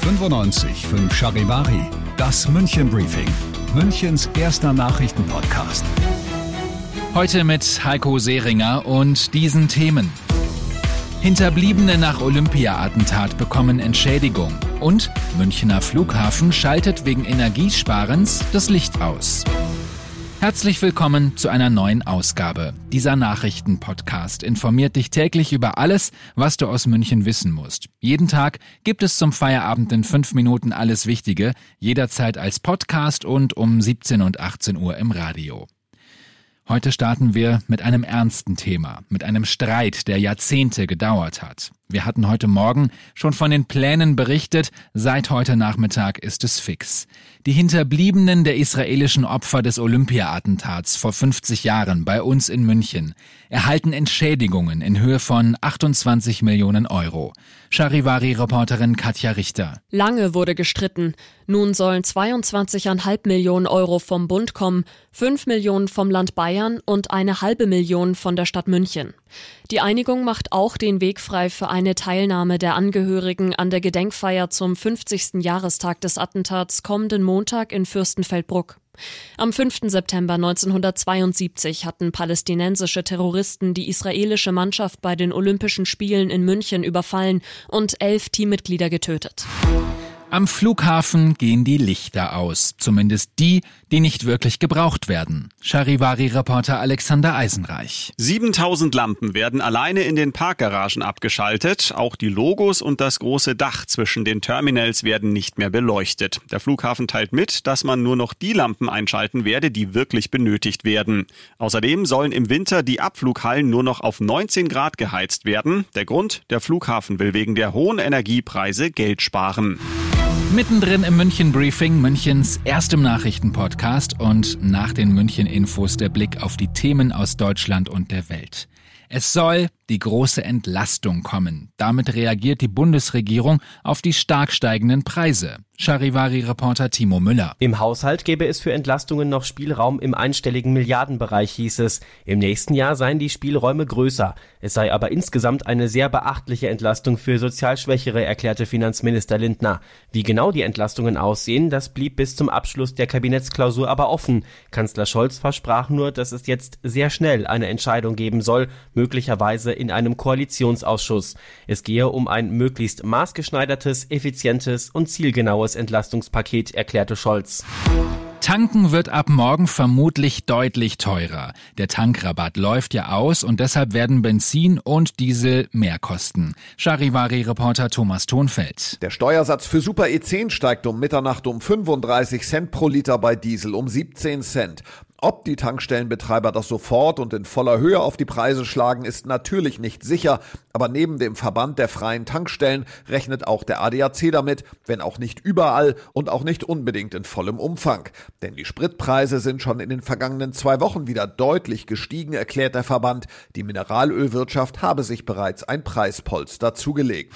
95 Charivari, das München Briefing, Münchens erster Nachrichtenpodcast. Heute mit Heiko Seringer und diesen Themen. Hinterbliebene nach Olympia-Attentat bekommen Entschädigung und Münchner Flughafen schaltet wegen Energiesparens das Licht aus. Herzlich willkommen zu einer neuen Ausgabe. Dieser Nachrichtenpodcast informiert dich täglich über alles, was du aus München wissen musst. Jeden Tag gibt es zum Feierabend in fünf Minuten alles Wichtige, jederzeit als Podcast und um 17 und 18 Uhr im Radio. Heute starten wir mit einem ernsten Thema, mit einem Streit, der Jahrzehnte gedauert hat. Wir hatten heute Morgen schon von den Plänen berichtet, seit heute Nachmittag ist es fix. Die Hinterbliebenen der israelischen Opfer des Olympia-Attentats vor 50 Jahren bei uns in München erhalten Entschädigungen in Höhe von 28 Millionen Euro. Charivari-Reporterin Katja Richter. Lange wurde gestritten. Nun sollen 22,5 Millionen Euro vom Bund kommen, 5 Millionen vom Land Bayern und eine halbe Million von der Stadt München. Die Einigung macht auch den Weg frei für eine Teilnahme der Angehörigen an der Gedenkfeier zum 50. Jahrestag des Attentats kommenden Montag in Fürstenfeldbruck. Am 5. September 1972 hatten palästinensische Terroristen die israelische Mannschaft bei den Olympischen Spielen in München überfallen und elf Teammitglieder getötet. Am Flughafen gehen die Lichter aus, zumindest die, die nicht wirklich gebraucht werden. Charivari-Reporter Alexander Eisenreich. 7000 Lampen werden alleine in den Parkgaragen abgeschaltet. Auch die Logos und das große Dach zwischen den Terminals werden nicht mehr beleuchtet. Der Flughafen teilt mit, dass man nur noch die Lampen einschalten werde, die wirklich benötigt werden. Außerdem sollen im Winter die Abflughallen nur noch auf 19 Grad geheizt werden. Der Grund, der Flughafen will wegen der hohen Energiepreise Geld sparen. Mittendrin im München Briefing, Münchens erstem Nachrichtenpodcast und nach den München Infos der Blick auf die Themen aus Deutschland und der Welt. Es soll die große Entlastung kommen. Damit reagiert die Bundesregierung auf die stark steigenden Preise. Charivari-Reporter Timo Müller. Im Haushalt gäbe es für Entlastungen noch Spielraum im einstelligen Milliardenbereich, hieß es. Im nächsten Jahr seien die Spielräume größer. Es sei aber insgesamt eine sehr beachtliche Entlastung für sozial Schwächere, erklärte Finanzminister Lindner. Wie genau die Entlastungen aussehen, das blieb bis zum Abschluss der Kabinettsklausur aber offen. Kanzler Scholz versprach nur, dass es jetzt sehr schnell eine Entscheidung geben soll, möglicherweise in einem Koalitionsausschuss. Es gehe um ein möglichst maßgeschneidertes, effizientes und zielgenaues Entlastungspaket, erklärte Scholz. Tanken wird ab morgen vermutlich deutlich teurer. Der Tankrabatt läuft ja aus und deshalb werden Benzin und Diesel mehr kosten. Charivari-Reporter Thomas Thonfeld. Der Steuersatz für Super E10 steigt um Mitternacht um 35 Cent pro Liter bei Diesel, um 17 Cent. Ob die Tankstellenbetreiber das sofort und in voller Höhe auf die Preise schlagen, ist natürlich nicht sicher, aber neben dem Verband der freien Tankstellen rechnet auch der ADAC damit, wenn auch nicht überall und auch nicht unbedingt in vollem Umfang. Denn die Spritpreise sind schon in den vergangenen zwei Wochen wieder deutlich gestiegen, erklärt der Verband. Die Mineralölwirtschaft habe sich bereits ein Preispolster zugelegt.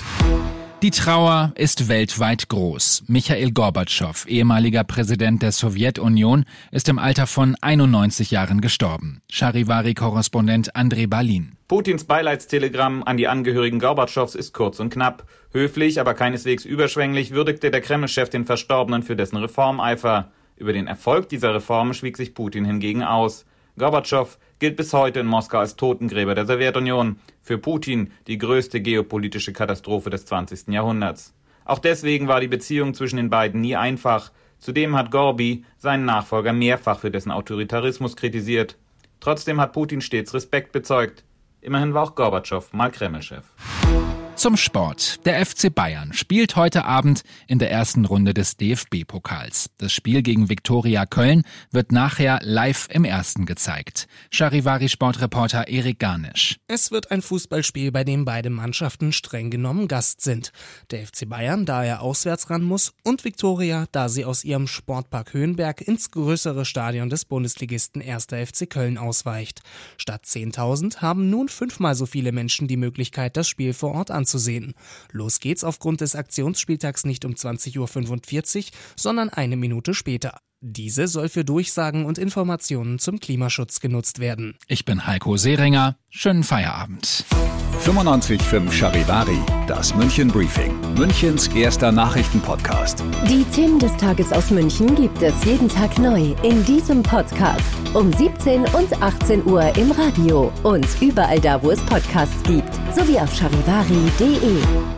Die Trauer ist weltweit groß. Michael Gorbatschow, ehemaliger Präsident der Sowjetunion, ist im Alter von 91 Jahren gestorben. Charivari-Korrespondent Andrei Balin. Putins Beileidstelegramm an die Angehörigen Gorbatschows ist kurz und knapp. Höflich, aber keineswegs überschwänglich würdigte der Kreml-Chef den Verstorbenen für dessen Reformeifer. Über den Erfolg dieser Reformen schwieg sich Putin hingegen aus. Gorbatschow gilt bis heute in Moskau als Totengräber der Sowjetunion, für Putin die größte geopolitische Katastrophe des 20. Jahrhunderts. Auch deswegen war die Beziehung zwischen den beiden nie einfach. Zudem hat Gorbi seinen Nachfolger mehrfach für dessen Autoritarismus kritisiert. Trotzdem hat Putin stets Respekt bezeugt. Immerhin war auch Gorbatschow mal Kremlchef. Zum Sport. Der FC Bayern spielt heute Abend in der ersten Runde des DFB-Pokals. Das Spiel gegen Viktoria Köln wird nachher live im ersten gezeigt. Charivari-Sportreporter Erik Garnisch. Es wird ein Fußballspiel, bei dem beide Mannschaften streng genommen Gast sind. Der FC Bayern, da er auswärts ran muss, und Viktoria, da sie aus ihrem Sportpark Höhenberg ins größere Stadion des Bundesligisten 1. FC Köln ausweicht. Statt 10.000 haben nun fünfmal so viele Menschen die Möglichkeit, das Spiel vor Ort anzusehen anzusehen. Los geht's aufgrund des Aktionsspieltags nicht um 20.45 Uhr, sondern eine Minute später. Diese soll für Durchsagen und Informationen zum Klimaschutz genutzt werden. Ich bin Heiko Seringer. Schönen Feierabend. 95.5 Charivari, das München Briefing, Münchens erster Nachrichtenpodcast. Die Themen des Tages aus München gibt es jeden Tag neu in diesem Podcast. Um 17 und 18 Uhr im Radio und überall da, wo es Podcasts gibt. Sowie auf charivari.de.